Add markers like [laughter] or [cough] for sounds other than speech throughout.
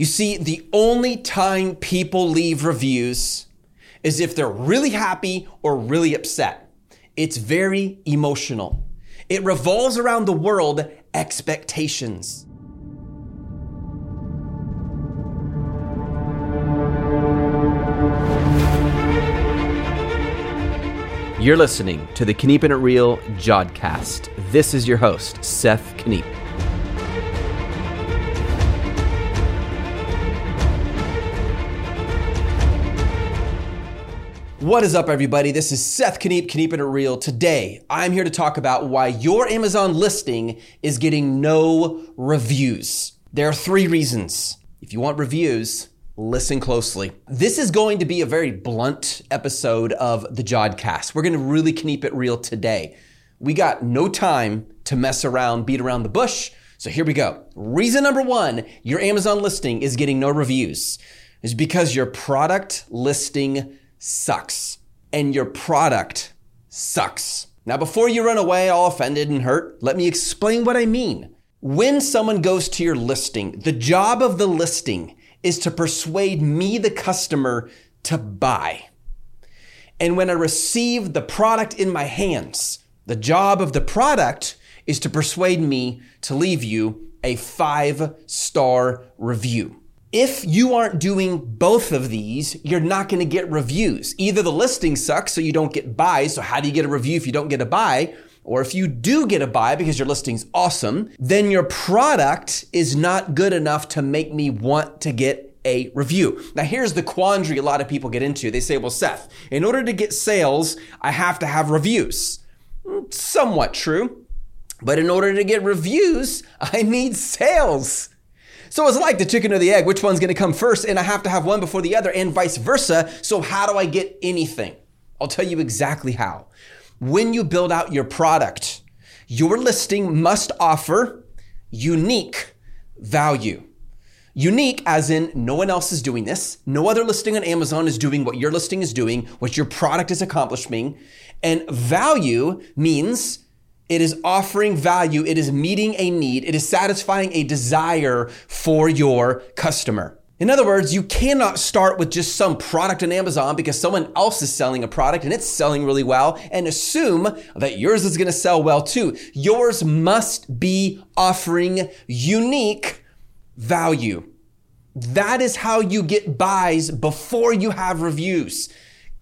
You see, the only time people leave reviews is if they're really happy or really upset. It's very emotional. It revolves around the world expectations. You're listening to the Kneepin' It Real Jodcast. This is your host, Seth Kniep. What is up, everybody? This is Seth Kniep, Kneepin' It Real. Today, I'm here to talk about why your Amazon listing is getting no reviews. There are three reasons. If you want reviews, listen closely. This is going to be a very blunt episode of the Jodcast. We're going to really keep it real today. We got no time to mess around, beat around the bush. So here we go. Reason number one your Amazon listing is getting no reviews is because your product listing sucks and your product sucks. Now, before you run away all offended and hurt, let me explain what I mean. When someone goes to your listing, the job of the listing is to persuade me, the customer, to buy. And when I receive the product in my hands, the job of the product is to persuade me to leave you a five star review. If you aren't doing both of these, you're not going to get reviews. Either the listing sucks, so you don't get buys. So, how do you get a review if you don't get a buy? Or if you do get a buy because your listing's awesome, then your product is not good enough to make me want to get a review. Now, here's the quandary a lot of people get into. They say, well, Seth, in order to get sales, I have to have reviews. Mm, somewhat true. But in order to get reviews, [laughs] I need sales. So it's like the chicken or the egg. Which one's going to come first? And I have to have one before the other, and vice versa. So, how do I get anything? I'll tell you exactly how when you build out your product, your listing must offer unique value. Unique, as in no one else is doing this. No other listing on Amazon is doing what your listing is doing, what your product is accomplishing. And value means it is offering value, it is meeting a need, it is satisfying a desire for your customer. In other words, you cannot start with just some product on Amazon because someone else is selling a product and it's selling really well and assume that yours is going to sell well too. Yours must be offering unique value. That is how you get buys before you have reviews.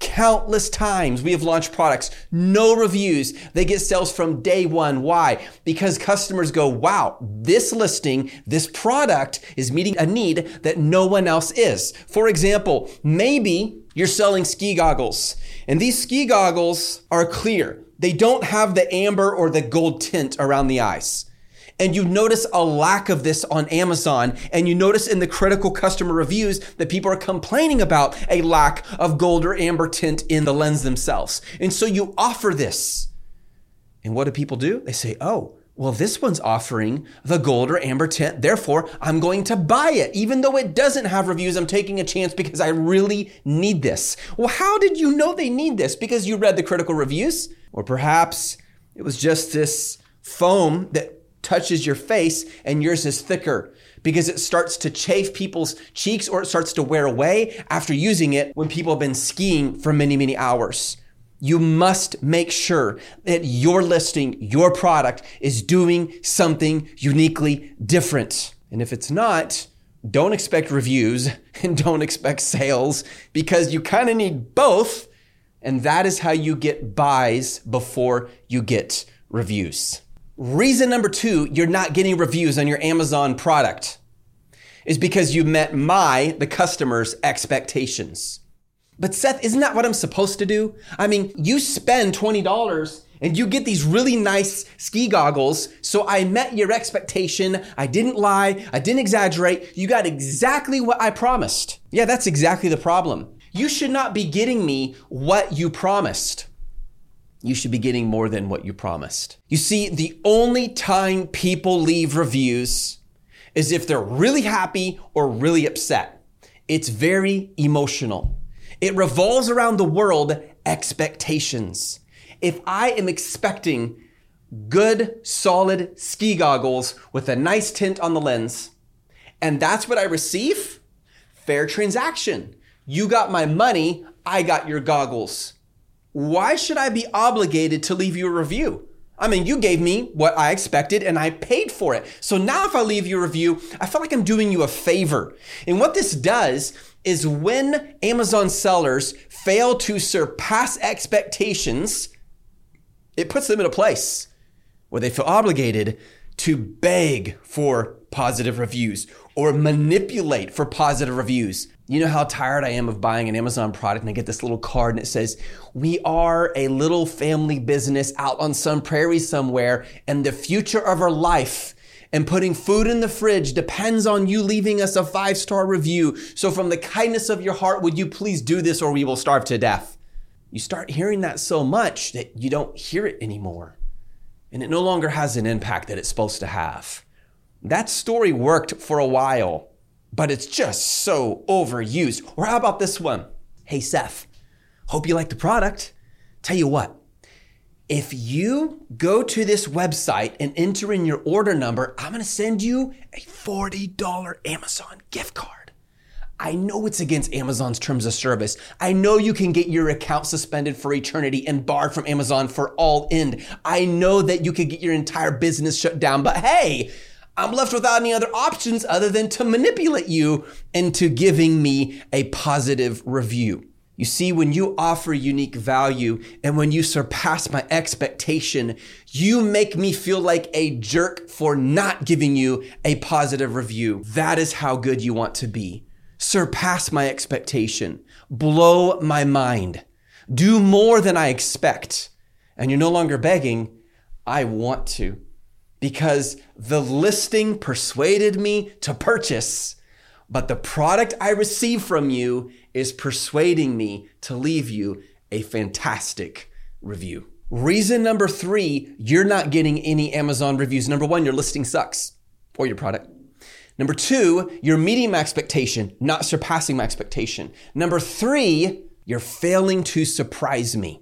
Countless times we have launched products, no reviews. They get sales from day one. Why? Because customers go, wow, this listing, this product is meeting a need that no one else is. For example, maybe you're selling ski goggles and these ski goggles are clear. They don't have the amber or the gold tint around the eyes and you notice a lack of this on Amazon, and you notice in the critical customer reviews that people are complaining about a lack of gold or amber tint in the lens themselves. And so you offer this. And what do people do? They say, oh, well, this one's offering the gold or amber tint. Therefore, I'm going to buy it. Even though it doesn't have reviews, I'm taking a chance because I really need this. Well, how did you know they need this? Because you read the critical reviews? Or perhaps it was just this foam that touches your face and yours is thicker because it starts to chafe people's cheeks or it starts to wear away after using it when people have been skiing for many, many hours. You must make sure that your listing, your product is doing something uniquely different. And if it's not, don't expect reviews [laughs] and don't expect sales because you kind of need both. And that is how you get buys before you get reviews. Reason number two, you're not getting reviews on your Amazon product is because you met my, the customer's expectations. But Seth, isn't that what I'm supposed to do? I mean, you spend $20 and you get these really nice ski goggles. So I met your expectation. I didn't lie. I didn't exaggerate. You got exactly what I promised. Yeah, that's exactly the problem. You should not be getting me what you promised you should be getting more than what you promised. You see, the only time people leave reviews is if they're really happy or really upset. It's very emotional. It revolves around the world expectations. If I am expecting good, solid ski goggles with a nice tint on the lens, And that's what I receive? Fair transaction. You got my money, I got your goggles. Why should I be obligated to leave you a review? I mean, you gave me what I expected and I paid for it. So now if I leave you a review, I feel like I'm doing you a favor. And what this does is when Amazon sellers fail to surpass expectations, it puts them in a place where they feel obligated to beg for positive reviews or manipulate for positive reviews. You know how tired I am of buying an Amazon product and I get this little card and it says, We are a little family business out on some prairie somewhere, and the future of our life and putting food in the fridge depends on you leaving us a five star review. So, from the kindness of your heart, would you please do this or we will starve to death? You start hearing that so much that you don't hear it anymore. And it no longer has an impact that it's supposed to have. That story worked for a while, but it's just so overused. Or how about this one? Hey, Seth, hope you like the product. Tell you what, if you go to this website and enter in your order number, I'm to send you a $40 Amazon gift card. I know it's against Amazon's terms of service. I know you can get your account suspended for eternity and barred from Amazon for all end. I know that you could get your entire business shut down, but hey, I'm left without any other options other than to manipulate you into giving me a positive review. You see, when you offer unique value and when you surpass my expectation, you make me feel like a jerk for not giving you a positive review. That is how good you want to be. Surpass my expectation. Blow my mind. Do more than I expect. And you're no longer begging. I want to. Because the listing persuaded me to purchase but the product I receive from you is persuading me to leave you a fantastic review. Reason number three, you're not getting any Amazon reviews. Number one, your listing sucks or your product. Number two, you're meeting my expectation, not surpassing my expectation. Number three, you're failing to surprise me.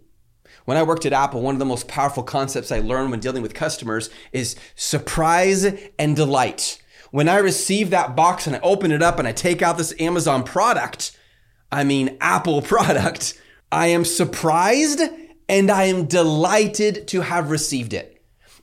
When I worked at Apple, one of the most powerful concepts I learned when dealing with customers is surprise and delight when I receive that box and I open it up and I take out this Amazon product, I mean, Apple [laughs] product, I am surprised and I am delighted to have received it.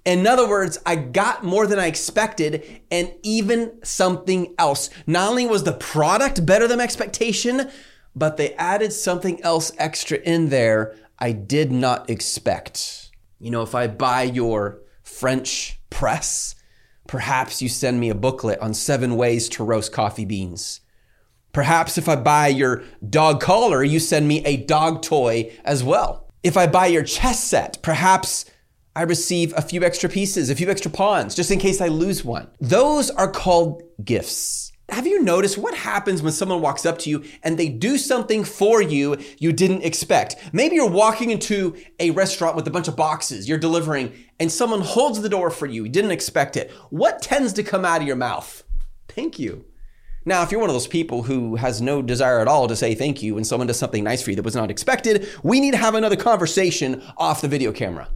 In other words, I got more than I expected and even something else. Not only was the product better than expectation, but they added something else extra in there I did not expect. You know, if I buy your French press, Perhaps you send me a booklet on seven ways to roast coffee beans. Perhaps if I buy your dog collar, you send me a dog toy as well. If I buy your chess set, perhaps I receive a few extra pieces, a few extra pawns, just in case I lose one. Those are called gifts. Have you noticed what happens when someone walks up to you and they do something for you you didn't expect? Maybe you're walking into a restaurant with a bunch of boxes you're delivering and someone holds the door for you. You didn't expect it. What tends to come out of your mouth? Thank you. Now, if you're one of those people who has no desire at all to say thank you when someone does something nice for you that was not expected, we need to have another conversation off the video camera.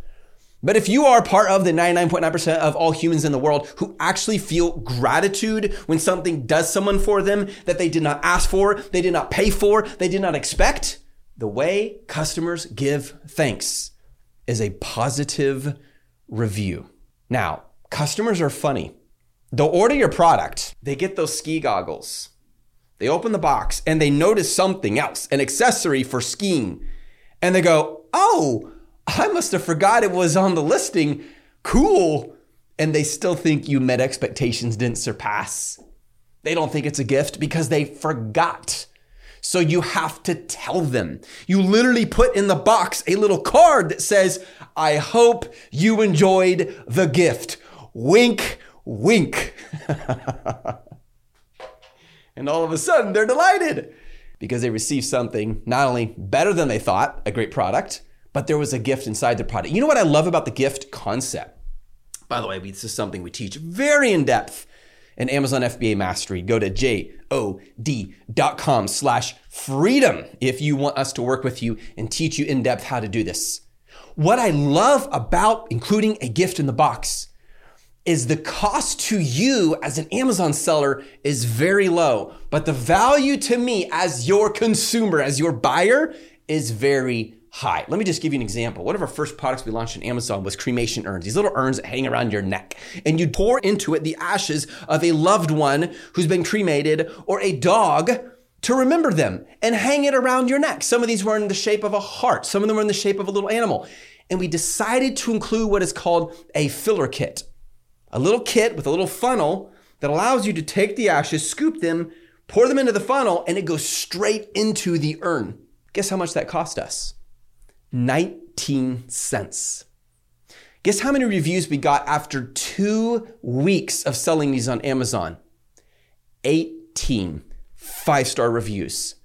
But if you are part of the 99.9% of all humans in the world who actually feel gratitude when something does someone for them that they did not ask for, they did not pay for, they did not expect, the way customers give thanks is a positive review. Now, customers are funny. They'll order your product, they get those ski goggles, they open the box and they notice something else, an accessory for skiing, and they go, oh, I must have forgot it was on the listing. Cool. And they still think you met expectations, didn't surpass. They don't think it's a gift because they forgot. So you have to tell them. You literally put in the box a little card that says, I hope you enjoyed the gift. Wink, wink. [laughs] and all of a sudden they're delighted because they received something not only better than they thought, a great product, but there was a gift inside the product. You know what I love about the gift concept? By the way, this is something we teach very in depth in Amazon FBA Mastery. Go to jod.com slash freedom if you want us to work with you and teach you in depth how to do this. What I love about including a gift in the box is the cost to you as an Amazon seller is very low, but the value to me as your consumer, as your buyer is very high. Let me just give you an example. One of our first products we launched on Amazon was cremation urns, these little urns that hang around your neck. And you pour into it the ashes of a loved one who's been cremated or a dog to remember them and hang it around your neck. Some of these were in the shape of a heart, some of them were in the shape of a little animal. And we decided to include what is called a filler kit a little kit with a little funnel that allows you to take the ashes, scoop them, pour them into the funnel, and it goes straight into the urn. Guess how much that cost us? 19 cents. Guess how many reviews we got after two weeks of selling these on Amazon? 18 five star reviews.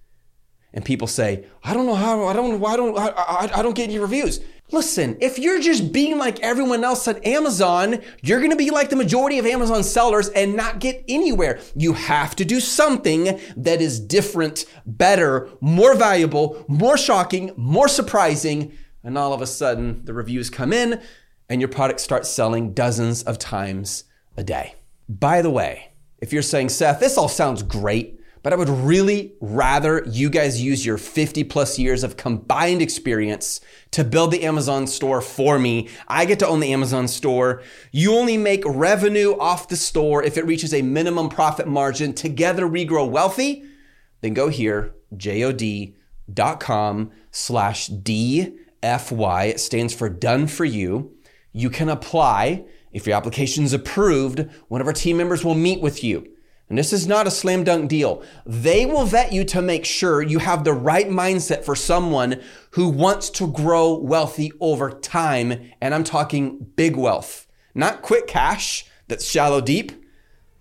And people say, I don't know how, I don't, I don't, I, I, I don't get any reviews. Listen, if you're just being like everyone else at Amazon, you're going to be like the majority of Amazon sellers and not get anywhere. You have to do something that is different, better, more valuable, more shocking, more surprising. And all of a sudden, the reviews come in and your product starts selling dozens of times a day. By the way, if you're saying, Seth, this all sounds great, but I would really rather you guys use your 50 plus years of combined experience to build the Amazon store for me. I get to own the Amazon store. You only make revenue off the store if it reaches a minimum profit margin. Together we grow wealthy. Then go here, jod.com slash DFY. It stands for done for you. You can apply. If your application is approved, one of our team members will meet with you. And this is not a slam dunk deal. They will vet you to make sure you have the right mindset for someone who wants to grow wealthy over time. And I'm talking big wealth, not quick cash that's shallow deep,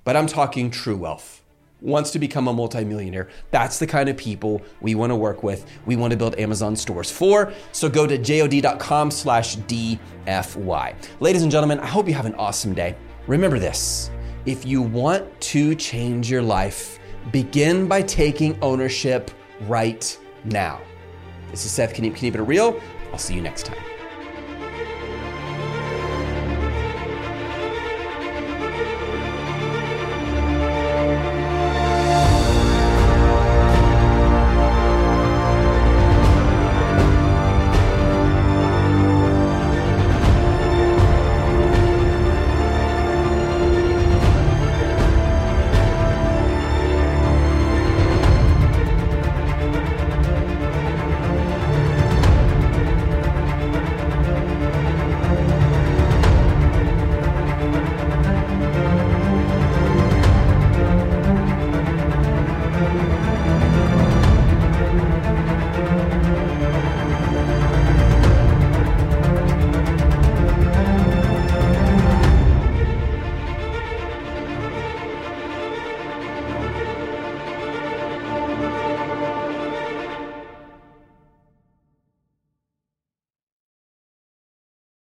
but I'm talking true wealth. Wants to become a multimillionaire. That's the kind of people we want to work with. We want to build Amazon stores for. So go to jod.com slash DFY. Ladies and gentlemen, I hope you have an awesome day. Remember this. If you want to change your life, begin by taking ownership right now. This is Seth Kniep Keep It Real. I'll see you next time.